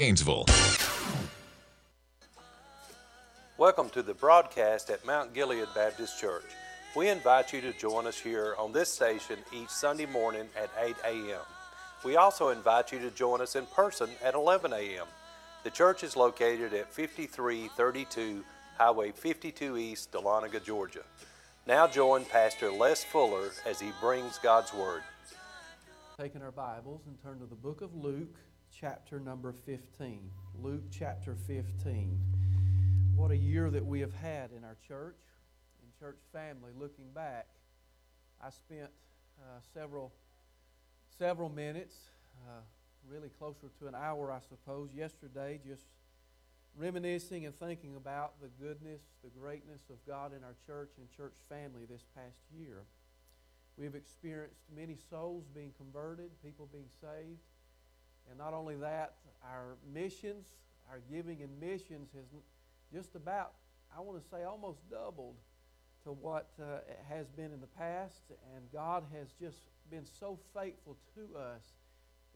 Gainesville. Welcome to the broadcast at Mount Gilead Baptist Church. We invite you to join us here on this station each Sunday morning at 8 a.m. We also invite you to join us in person at 11 a.m. The church is located at 5332 Highway 52 East, Dahlonega, Georgia. Now join Pastor Les Fuller as he brings God's Word. Taking our Bibles and turn to the book of Luke, chapter number 15. Luke chapter 15. What a year that we have had in our church and church family. Looking back, I spent uh, several several minutes, uh, really closer to an hour, I suppose, yesterday, just reminiscing and thinking about the goodness, the greatness of God in our church and church family this past year. We have experienced many souls being converted, people being saved. And not only that, our missions, our giving in missions has just about, I want to say, almost doubled to what uh, has been in the past. And God has just been so faithful to us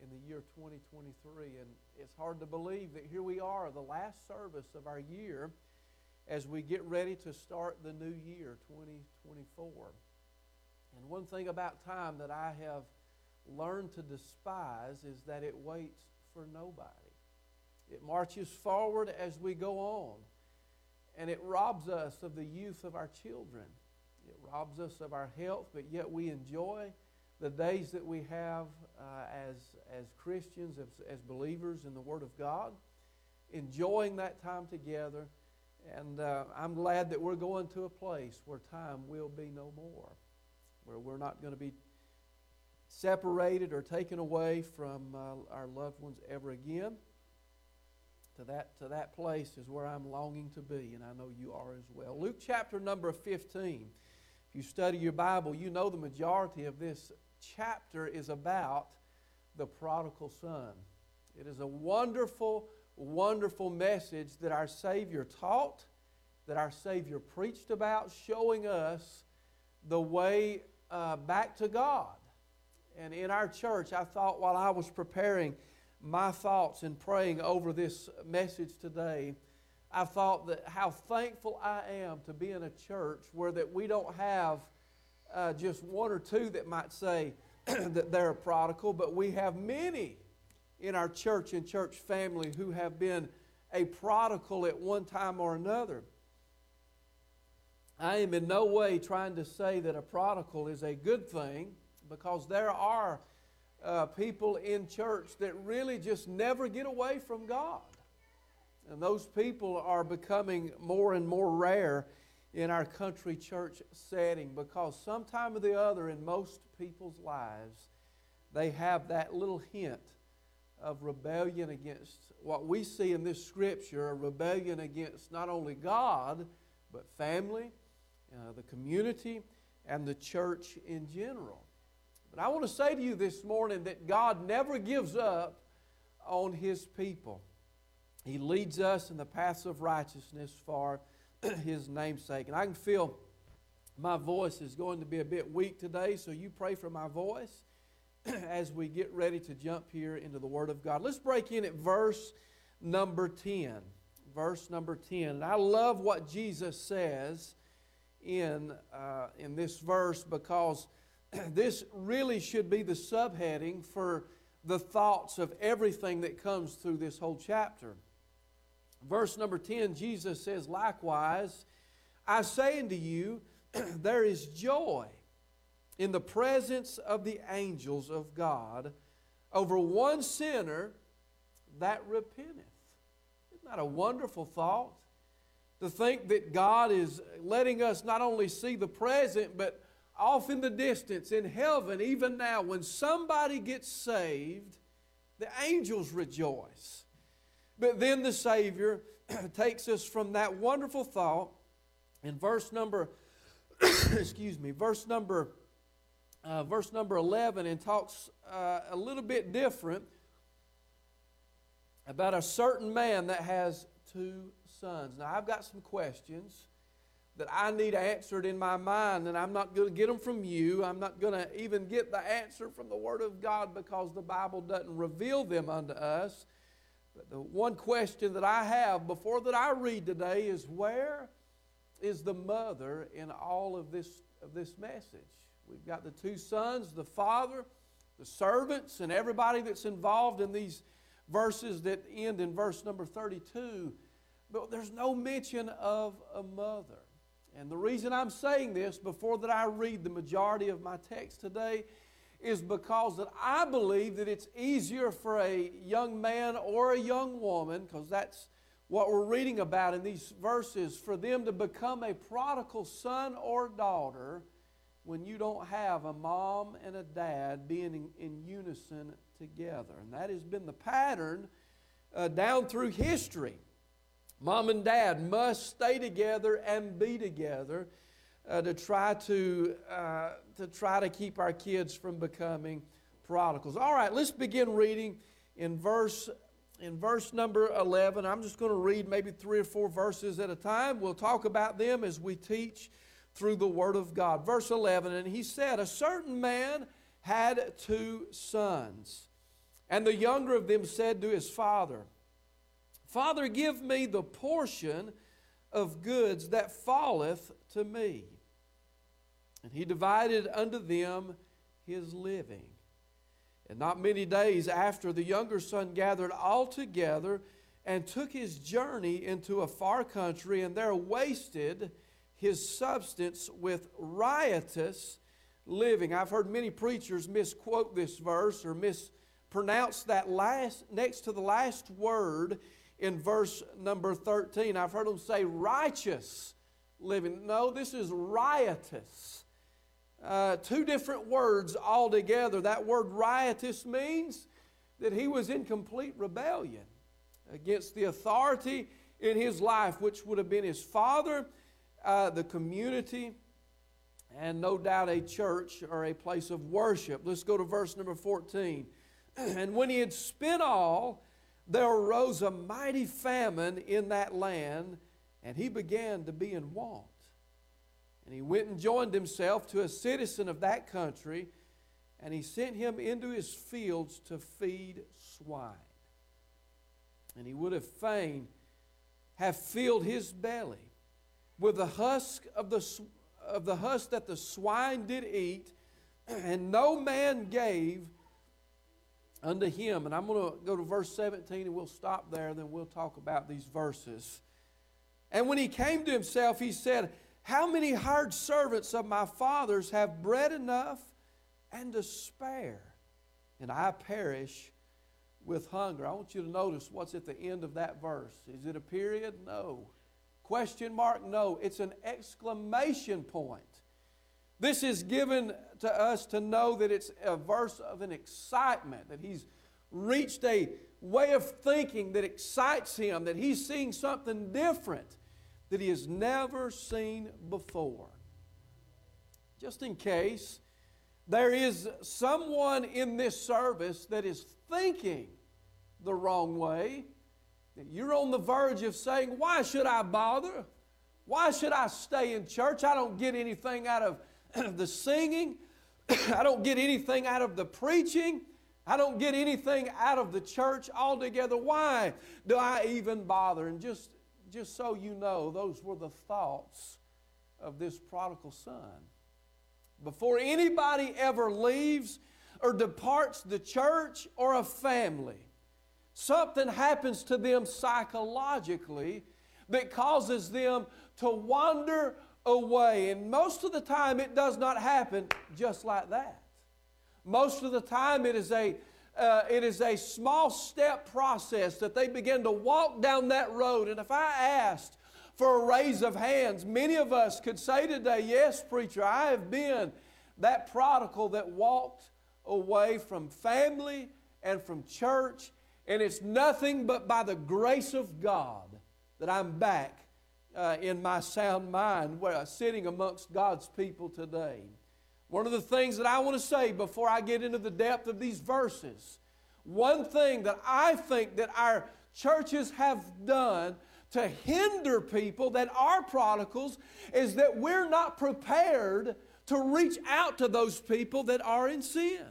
in the year 2023. And it's hard to believe that here we are, the last service of our year, as we get ready to start the new year, 2024. And one thing about time that I have learned to despise is that it waits for nobody. It marches forward as we go on, and it robs us of the youth of our children. It robs us of our health, but yet we enjoy the days that we have uh, as, as Christians, as, as believers in the Word of God, enjoying that time together. And uh, I'm glad that we're going to a place where time will be no more, where we're not going to be separated or taken away from uh, our loved ones ever again. To that, to that place is where I'm longing to be, and I know you are as well. Luke chapter number 15. If you study your Bible, you know the majority of this chapter is about the prodigal son. It is a wonderful, wonderful message that our Savior taught, that our Savior preached about, showing us the way uh, back to God. And in our church, I thought while I was preparing my thoughts and praying over this message today, I thought that how thankful I am to be in a church where that we don't have uh, just one or two that might say that they're a prodigal, but we have many in our church and church family who have been a prodigal at one time or another. I am in no way trying to say that a prodigal is a good thing because there are uh, people in church that really just never get away from God. And those people are becoming more and more rare in our country church setting because sometime or the other in most people's lives, they have that little hint of rebellion against what we see in this scripture a rebellion against not only God, but family, uh, the community, and the church in general. But I want to say to you this morning that God never gives up on His people. He leads us in the paths of righteousness for his namesake. And I can feel my voice is going to be a bit weak today, so you pray for my voice as we get ready to jump here into the Word of God. Let's break in at verse number 10. Verse number 10. And I love what Jesus says in, uh, in this verse because this really should be the subheading for the thoughts of everything that comes through this whole chapter. Verse number 10, Jesus says, Likewise, I say unto you, there is joy in the presence of the angels of God over one sinner that repenteth. Isn't that a wonderful thought? To think that God is letting us not only see the present, but off in the distance, in heaven, even now, when somebody gets saved, the angels rejoice. But then the Savior takes us from that wonderful thought in verse number, excuse me, verse number, uh, verse number 11 and talks uh, a little bit different about a certain man that has two sons. Now, I've got some questions that I need answered in my mind, and I'm not going to get them from you. I'm not going to even get the answer from the Word of God because the Bible doesn't reveal them unto us. But the one question that I have before that I read today is where is the mother in all of this, of this message? We've got the two sons, the father, the servants, and everybody that's involved in these verses that end in verse number 32. But there's no mention of a mother. And the reason I'm saying this before that I read the majority of my text today is because that I believe that it's easier for a young man or a young woman, because that's what we're reading about in these verses, for them to become a prodigal son or daughter when you don't have a mom and a dad being in, in unison together. And that has been the pattern uh, down through history. Mom and dad must stay together and be together uh, to try to, uh, to try to keep our kids from becoming prodigals. All right, let's begin reading in verse in verse number 11. I'm just going to read maybe three or four verses at a time. We'll talk about them as we teach through the Word of God. Verse 11, and he said, A certain man had two sons, and the younger of them said to his father, Father, give me the portion of goods that falleth to me. And he divided unto them his living. And not many days after, the younger son gathered all together and took his journey into a far country, and there wasted his substance with riotous living. I've heard many preachers misquote this verse or mispronounce that last next to the last word in verse number 13. I've heard them say righteous living. No, this is riotous. Uh, two different words altogether. That word riotous means that he was in complete rebellion against the authority in his life, which would have been his father, uh, the community, and no doubt a church or a place of worship. Let's go to verse number 14. and when he had spent all, there arose a mighty famine in that land, and he began to be in want. And he went and joined himself to a citizen of that country, and he sent him into his fields to feed swine. And he would have fain have filled his belly with the husk of the, of the husk that the swine did eat, and no man gave unto him. And I'm going to go to verse 17 and we'll stop there, and then we'll talk about these verses. And when he came to himself, he said, How many hired servants of my father's have bread enough and to spare? And I perish with hunger. I want you to notice what's at the end of that verse. Is it a period? No. Question mark? No. It's an exclamation point. This is given to us to know that it's a verse of an excitement, that he's reached a way of thinking that excites him, that he's seeing something different that he has never seen before. Just in case there is someone in this service that is thinking the wrong way, that you're on the verge of saying, Why should I bother? Why should I stay in church? I don't get anything out of the singing. I don't get anything out of the preaching. I don't get anything out of the church altogether. Why do I even bother? And just, just so you know, those were the thoughts of this prodigal son. Before anybody ever leaves or departs the church or a family, something happens to them psychologically that causes them to wander away. And most of the time, it does not happen just like that. Most of the time, it is a uh, it is a small step process that they begin to walk down that road. And if I asked for a raise of hands, many of us could say today, Yes, preacher, I have been that prodigal that walked away from family and from church. And it's nothing but by the grace of God that I'm back uh, in my sound mind uh, sitting amongst God's people today. One of the things that I want to say before I get into the depth of these verses, one thing that I think that our churches have done to hinder people that are prodigals is that we're not prepared to reach out to those people that are in sin.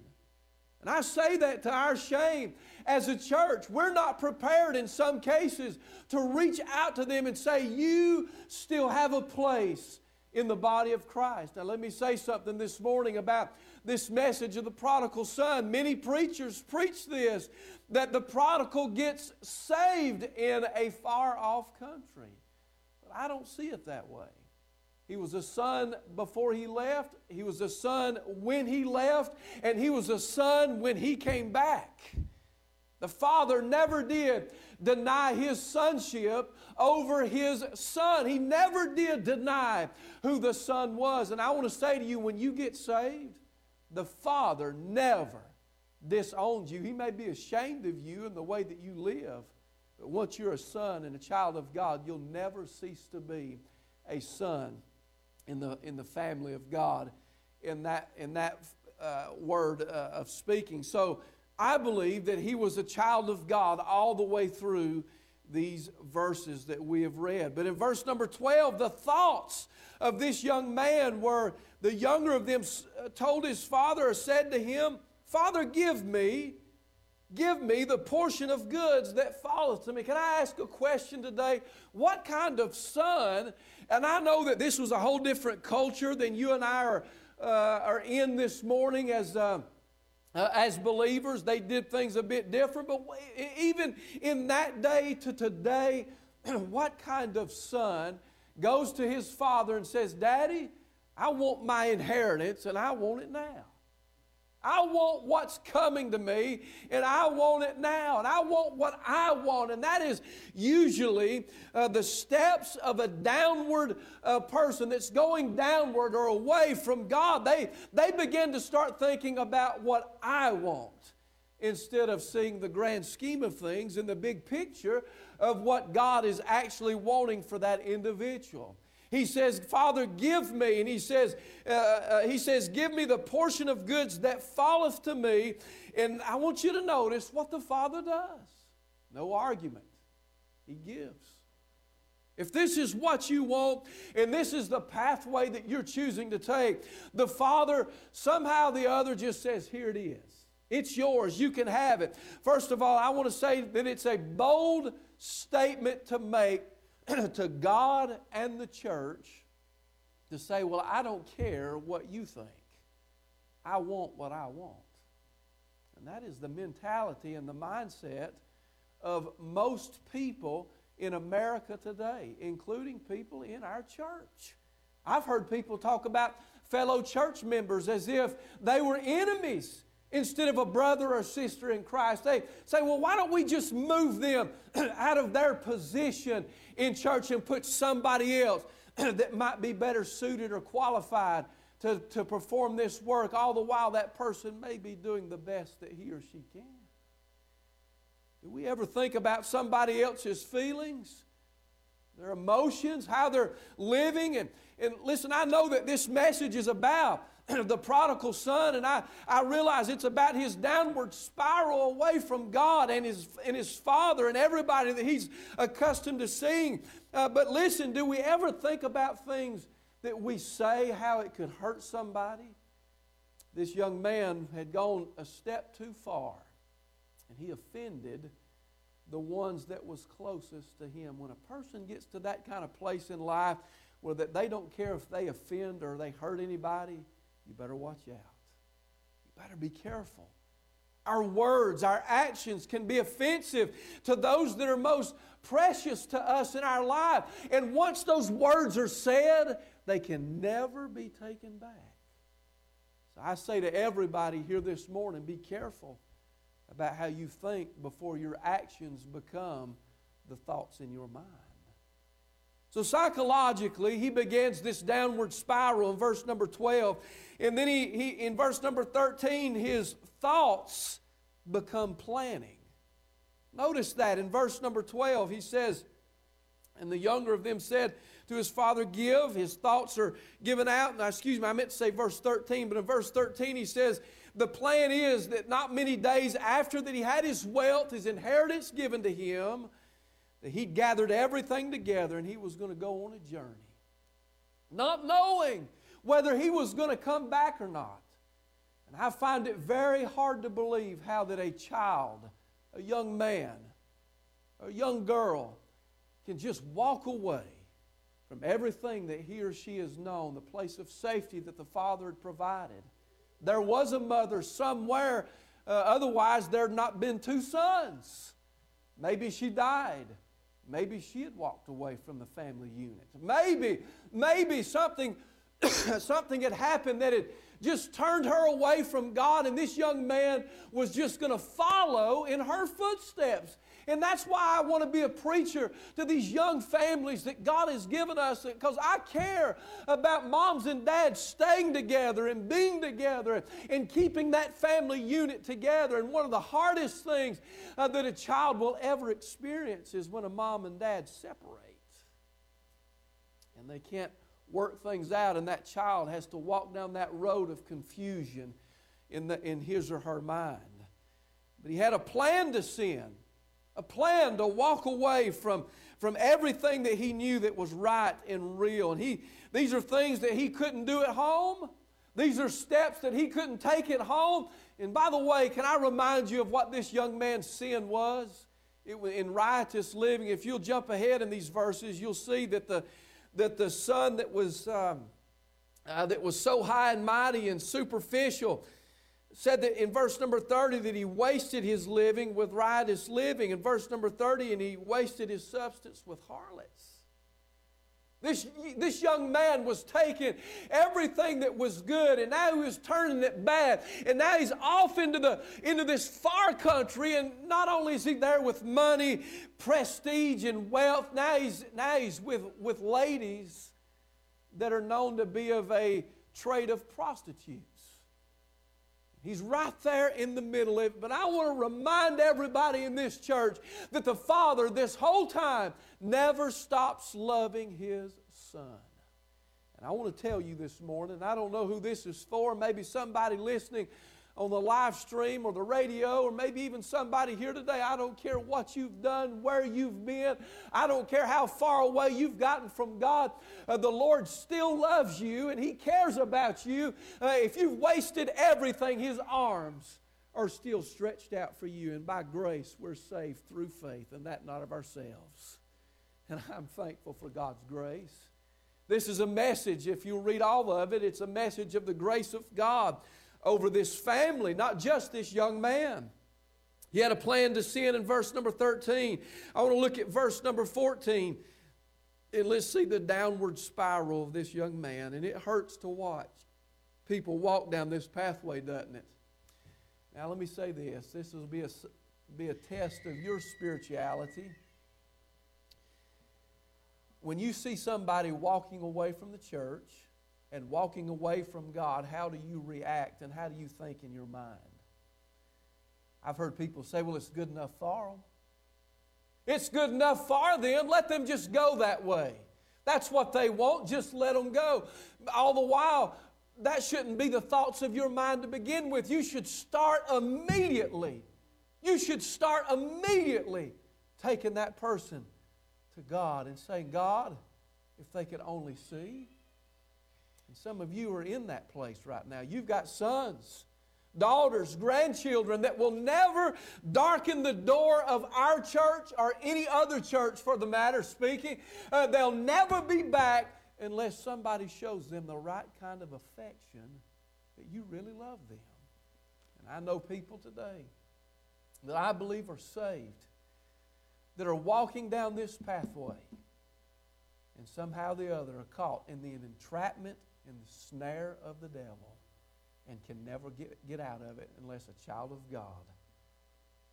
And I say that to our shame. As a church, we're not prepared in some cases to reach out to them and say, You still have a place in the body of Christ. Now, let me say something this morning about this message of the prodigal son. Many preachers preach this that the prodigal gets saved in a far off country. But I don't see it that way. He was a son before he left, he was a son when he left, and he was a son when he came back. The father never did deny his sonship over his son. He never did deny who the son was. And I want to say to you when you get saved, the father never disowns you. He may be ashamed of you and the way that you live, but once you're a son and a child of God, you'll never cease to be a son in the, in the family of God in that, in that uh, word uh, of speaking. So I believe that he was a child of God all the way through these verses that we have read. But in verse number 12, the thoughts of this young man were the younger of them uh, told his father or said to him, Father, give me, give me the portion of goods that falleth to me. Can I ask a question today? What kind of son, and I know that this was a whole different culture than you and I are, uh, are in this morning as. Uh, uh, as believers, they did things a bit different, but even in that day to today, what kind of son goes to his father and says, Daddy, I want my inheritance and I want it now? I want what's coming to me, and I want it now, and I want what I want. And that is usually uh, the steps of a downward uh, person that's going downward or away from God. They, they begin to start thinking about what I want instead of seeing the grand scheme of things and the big picture of what God is actually wanting for that individual. He says, Father, give me. And he says, uh, uh, he says, Give me the portion of goods that falleth to me. And I want you to notice what the Father does. No argument. He gives. If this is what you want and this is the pathway that you're choosing to take, the Father somehow the other just says, Here it is. It's yours. You can have it. First of all, I want to say that it's a bold statement to make to God and the church to say, Well, I don't care what you think. I want what I want. And that is the mentality and the mindset of most people in America today, including people in our church. I've heard people talk about fellow church members as if they were enemies instead of a brother or sister in Christ. They say, well, why don't we just move them out of their position in church and put somebody else that might be better suited or qualified to, to perform this work, all the while that person may be doing the best that he or she can. Do we ever think about somebody else's feelings, their emotions, how they're living? And, and listen, I know that this message is about the prodigal son, and I, I realize it's about his downward spiral away from God and his, and his father and everybody that he's accustomed to seeing. Uh, but listen, do we ever think about things that we say, how it could hurt somebody? This young man had gone a step too far, and he offended the ones that was closest to him. When a person gets to that kind of place in life where that they don't care if they offend or they hurt anybody, you better watch out. You better be careful. Our words, our actions can be offensive to those that are most precious to us in our life. And once those words are said, they can never be taken back. So I say to everybody here this morning be careful about how you think before your actions become the thoughts in your mind. So psychologically, he begins this downward spiral in verse number 12. And then he, he in verse number 13, his thoughts become planning. Notice that in verse number 12, he says, And the younger of them said to his father, Give. His thoughts are given out. And excuse me, I meant to say verse 13, but in verse 13 he says, The plan is that not many days after that he had his wealth, his inheritance given to him, that he'd gathered everything together and he was going to go on a journey, not knowing whether he was going to come back or not. And I find it very hard to believe how that a child a young man, a young girl can just walk away from everything that he or she has known, the place of safety that the Father had provided. There was a mother somewhere, uh, otherwise, there had not been two sons. Maybe she died. Maybe she had walked away from the family unit. Maybe, maybe something, something had happened that had just turned her away from God, and this young man was just going to follow in her footsteps. And that's why I want to be a preacher to these young families that God has given us because I care about moms and dads staying together and being together and keeping that family unit together. And one of the hardest things uh, that a child will ever experience is when a mom and dad separate. And they can't work things out, and that child has to walk down that road of confusion in, the, in his or her mind. But he had a plan to sin, a plan to walk away from, from everything that he knew that was right and real. And he, these are things that he couldn't do at home. These are steps that he couldn't take at home. And by the way, can I remind you of what this young man's sin was? It was in riotous living. If you'll jump ahead in these verses, you'll see that the, that the son that was, um, uh, that was so high and mighty and superficial said that in verse number 30 that he wasted his living with riotous living. In verse number 30, and he wasted his substance with harlots. This, this young man was taking everything that was good and now he was turning it bad. And now he's off into, the, into this far country. And not only is he there with money, prestige, and wealth, now he's, now he's with, with ladies that are known to be of a trade of prostitutes. He's right there in the middle of it. But I want to remind everybody in this church that the Father, this whole time, never stops loving His Son. And I want to tell you this morning, I don't know who this is for, maybe somebody listening on the live stream or the radio, or maybe even somebody here today. I don't care what you've done, where you've been. I don't care how far away you've gotten from God. Uh, the Lord still loves you and He cares about you. Uh, if you've wasted everything, His arms are still stretched out for you. And by grace, we're saved through faith, and that not of ourselves. And I'm thankful for God's grace. This is a message, if you read all of it, it's a message of the grace of God over this family, not just this young man. He had a plan to sin in verse number 13. I want to look at verse number 14 and let's see the downward spiral of this young man. And it hurts to watch people walk down this pathway, doesn't it? Now, let me say this this will be a, be a test of your spirituality. When you see somebody walking away from the church, and walking away from God, how do you react and how do you think in your mind? I've heard people say, well, it's good enough for them. It's good enough for them. Let them just go that way. That's what they want. Just let them go. All the while, that shouldn't be the thoughts of your mind to begin with. You should start immediately. You should start immediately taking that person to God and saying, God, if they could only see, and some of you are in that place right now. You've got sons, daughters, grandchildren that will never darken the door of our church or any other church for the matter speaking. Uh, they'll never be back unless somebody shows them the right kind of affection that you really love them. And I know people today that I believe are saved that are walking down this pathway and somehow or the other are caught in the entrapment in the snare of the devil and can never get, get out of it unless a child of God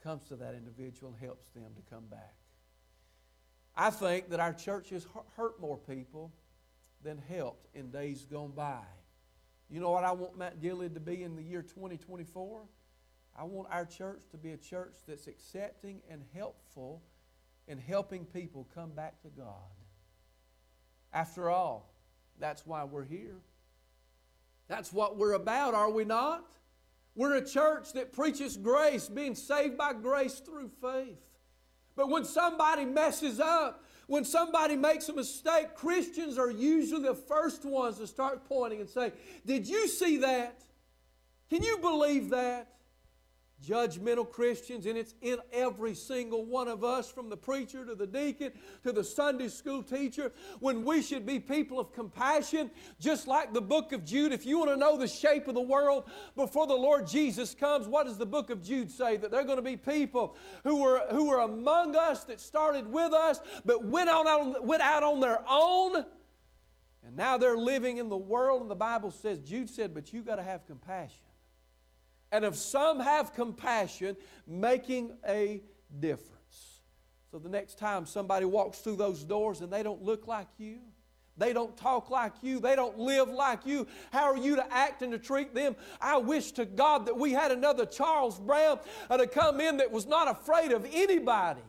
comes to that individual and helps them to come back. I think that our church has hurt more people than helped in days gone by. You know what I want Mount Gilead to be in the year 2024? I want our church to be a church that's accepting and helpful in helping people come back to God. After all, that's why we're here. That's what we're about, are we not? We're a church that preaches grace, being saved by grace through faith. But when somebody messes up, when somebody makes a mistake, Christians are usually the first ones to start pointing and say, Did you see that? Can you believe that? Judgmental Christians, and it's in every single one of us, from the preacher to the deacon to the Sunday school teacher, when we should be people of compassion, just like the book of Jude. If you want to know the shape of the world before the Lord Jesus comes, what does the book of Jude say? That they're going to be people who were, who were among us, that started with us, but went, on, went out on their own. And now they're living in the world, and the Bible says, Jude said, but you got to have compassion and if some have compassion, making a difference. So the next time somebody walks through those doors and they don't look like you, they don't talk like you, they don't live like you, how are you to act and to treat them? I wish to God that we had another Charles Brown uh, to come in that was not afraid of anybody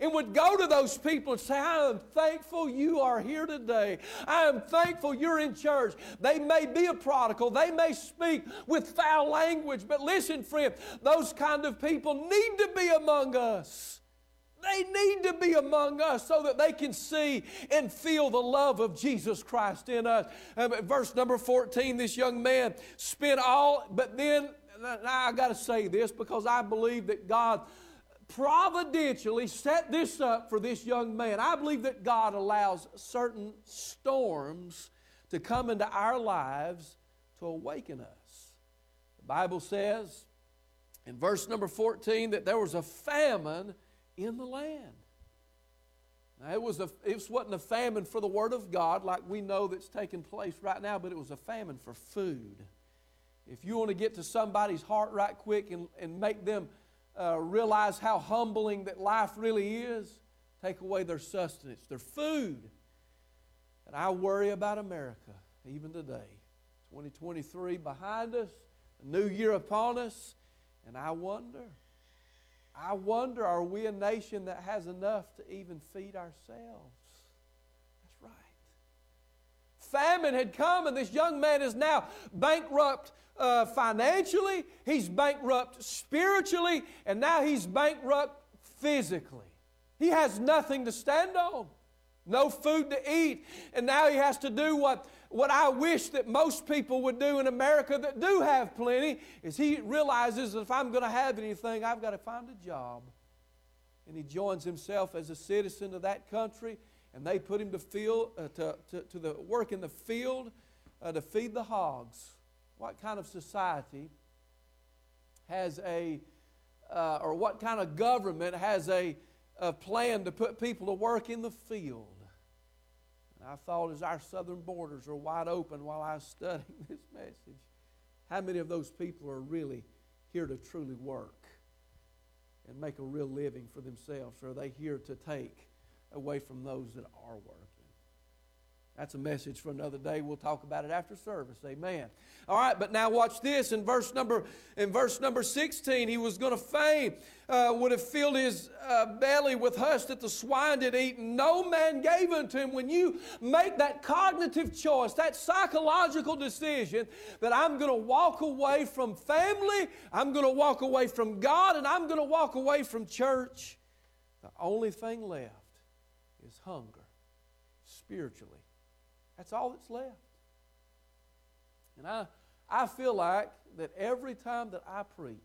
and would go to those people and say, I am thankful you are here today. I am thankful you're in church. They may be a prodigal, they may speak with foul language, but listen, friend, those kind of people need to be among us. They need to be among us so that they can see and feel the love of Jesus Christ in us. Um, verse number 14, this young man spent all, but then, I got to say this because I believe that God providentially set this up for this young man. I believe that God allows certain storms to come into our lives to awaken us. The Bible says in verse number 14 that there was a famine in the land. Now, it, was a, it wasn't a famine for the Word of God like we know that's taking place right now, but it was a famine for food. If you want to get to somebody's heart right quick and, and make them uh, realize how humbling that life really is, take away their sustenance, their food. And I worry about America even today. 2023 behind us, a new year upon us, and I wonder, I wonder, are we a nation that has enough to even feed ourselves? That's right. Famine had come, and this young man is now bankrupt uh, financially, he's bankrupt spiritually, and now he's bankrupt physically. He has nothing to stand on, no food to eat, and now he has to do what, what I wish that most people would do in America that do have plenty, is he realizes that if I'm going to have anything, I've got to find a job. And he joins himself as a citizen of that country, and they put him to, field, uh, to, to, to the work in the field uh, to feed the hogs. What kind of society has a, uh, or what kind of government has a, a plan to put people to work in the field? And I thought as our southern borders are wide open while I was studying this message, how many of those people are really here to truly work and make a real living for themselves? Or are they here to take away from those that are working? That's a message for another day. We'll talk about it after service. Amen. All right, but now watch this. In verse number in verse number 16, he was going to fain uh, would have filled his uh, belly with husk that the swine did eat. No man gave unto him. When you make that cognitive choice, that psychological decision that I'm going to walk away from family, I'm going to walk away from God, and I'm going to walk away from church, the only thing left is hunger spiritually that's all that's left. And I, I feel like that every time that I preach,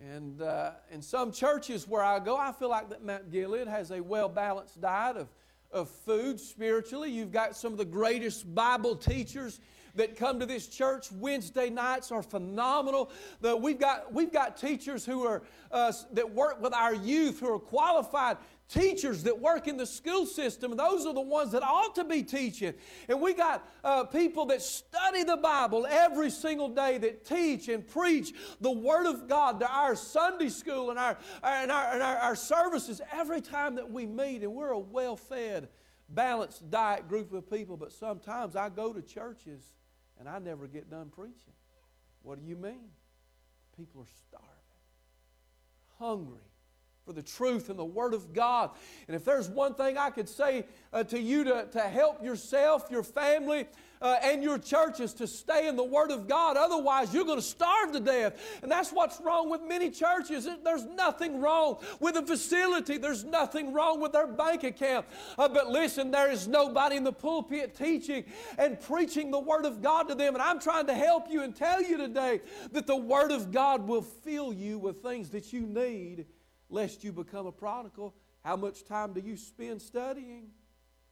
and uh, in some churches where I go, I feel like that Mount Gilead has a well balanced diet of, of food spiritually. You've got some of the greatest Bible teachers that come to this church. Wednesday nights are phenomenal. The, we've, got, we've got teachers who are, uh, that work with our youth who are qualified teachers that work in the school system. Those are the ones that ought to be teaching. And we got uh, people that study the Bible every single day that teach and preach the Word of God to our Sunday school and our, and our, and our, our services every time that we meet. And we're a well fed, balanced diet group of people. But sometimes I go to churches and I never get done preaching. What do you mean? People are starving, hungry for the truth and the Word of God. And if there's one thing I could say uh, to you to, to help yourself, your family, uh, and your churches to stay in the Word of God. Otherwise, you're going to starve to death. And that's what's wrong with many churches. There's nothing wrong with a facility, there's nothing wrong with their bank account. Uh, but listen, there is nobody in the pulpit teaching and preaching the Word of God to them. And I'm trying to help you and tell you today that the Word of God will fill you with things that you need lest you become a prodigal. How much time do you spend studying?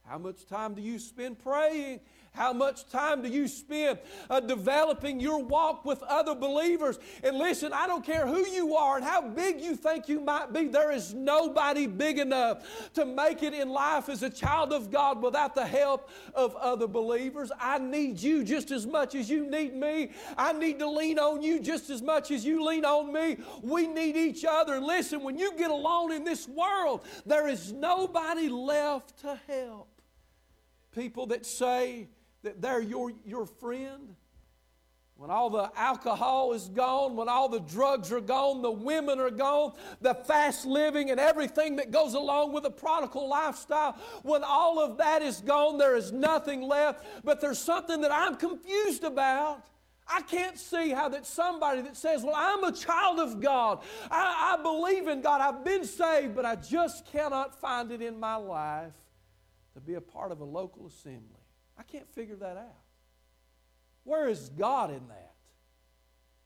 How much time do you spend praying? How much time do you spend uh, developing your walk with other believers? And listen, I don't care who you are and how big you think you might be, there is nobody big enough to make it in life as a child of God without the help of other believers. I need you just as much as you need me. I need to lean on you just as much as you lean on me. We need each other. And listen, when you get alone in this world, there is nobody left to help. People that say, that they're your, your friend. When all the alcohol is gone, when all the drugs are gone, the women are gone, the fast living and everything that goes along with a prodigal lifestyle, when all of that is gone, there is nothing left. But there's something that I'm confused about. I can't see how that somebody that says, Well, I'm a child of God, I, I believe in God, I've been saved, but I just cannot find it in my life to be a part of a local assembly. I can't figure that out. Where is God in that?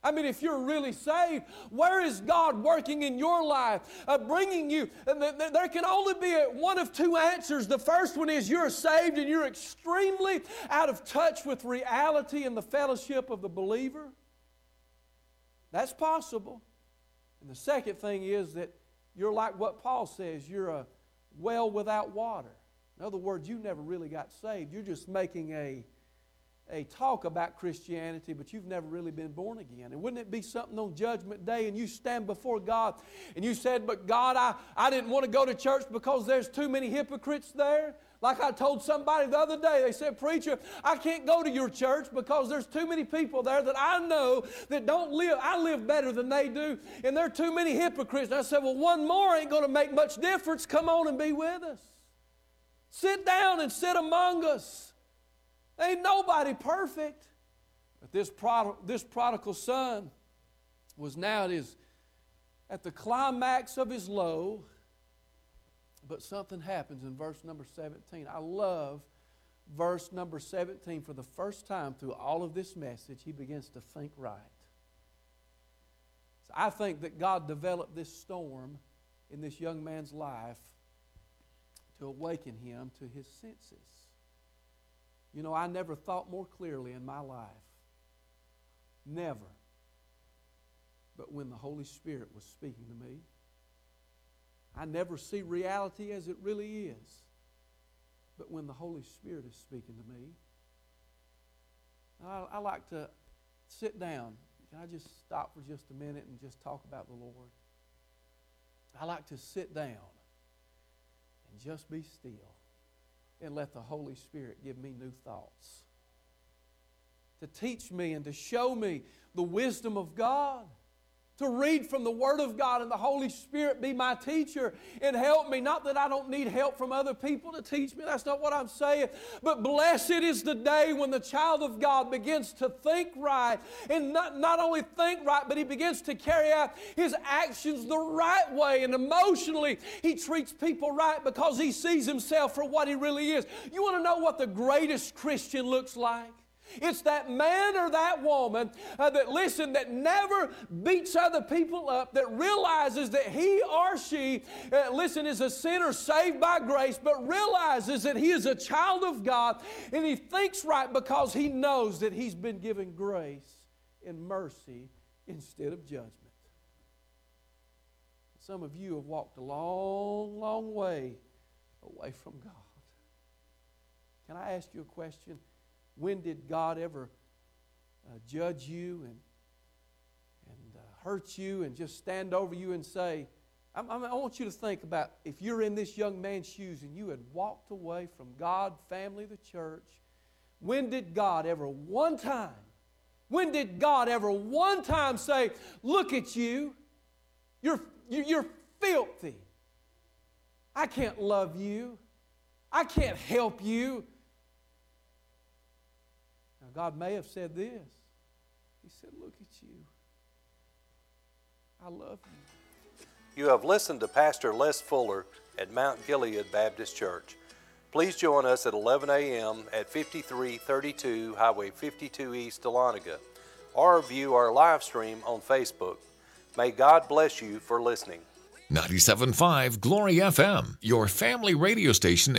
I mean, if you're really saved, where is God working in your life, uh, bringing you? There can only be one of two answers. The first one is you're saved and you're extremely out of touch with reality and the fellowship of the believer. That's possible. And the second thing is that you're like what Paul says you're a well without water. In other words, you never really got saved. You're just making a, a talk about Christianity, but you've never really been born again. And wouldn't it be something on Judgment Day and you stand before God and you said, But God, I, I didn't want to go to church because there's too many hypocrites there? Like I told somebody the other day, they said, Preacher, I can't go to your church because there's too many people there that I know that don't live. I live better than they do, and there are too many hypocrites. And I said, Well, one more ain't going to make much difference. Come on and be with us. Sit down and sit among us. Ain't nobody perfect. But this, prod- this prodigal son was now at, his, at the climax of his low. But something happens in verse number 17. I love verse number 17. For the first time through all of this message, he begins to think right. So I think that God developed this storm in this young man's life awaken him to his senses. You know, I never thought more clearly in my life. Never. But when the Holy Spirit was speaking to me, I never see reality as it really is. But when the Holy Spirit is speaking to me, I, I like to sit down. Can I just stop for just a minute and just talk about the Lord? I like to sit down just be still and let the Holy Spirit give me new thoughts. To teach me and to show me the wisdom of God to read from the Word of God and the Holy Spirit be my teacher and help me. Not that I don't need help from other people to teach me, that's not what I'm saying. But blessed is the day when the child of God begins to think right and not, not only think right, but he begins to carry out his actions the right way. And emotionally, he treats people right because he sees himself for what he really is. You want to know what the greatest Christian looks like? It's that man or that woman uh, that, listen, that never beats other people up, that realizes that he or she, uh, listen, is a sinner saved by grace, but realizes that he is a child of God and he thinks right because he knows that he's been given grace and mercy instead of judgment. Some of you have walked a long, long way away from God. Can I ask you a question? When did God ever uh, judge you and, and uh, hurt you and just stand over you and say, I, I want you to think about if you're in this young man's shoes and you had walked away from God, family, the church, when did God ever one time, when did God ever one time say, Look at you, you're, you're filthy. I can't love you. I can't help you. Now, God may have said this. He said, Look at you. I love you. You have listened to Pastor Les Fuller at Mount Gilead Baptist Church. Please join us at 11 a.m. at 5332 Highway 52 East, Dahlonega, or view our live stream on Facebook. May God bless you for listening. 97.5 Glory FM, your family radio station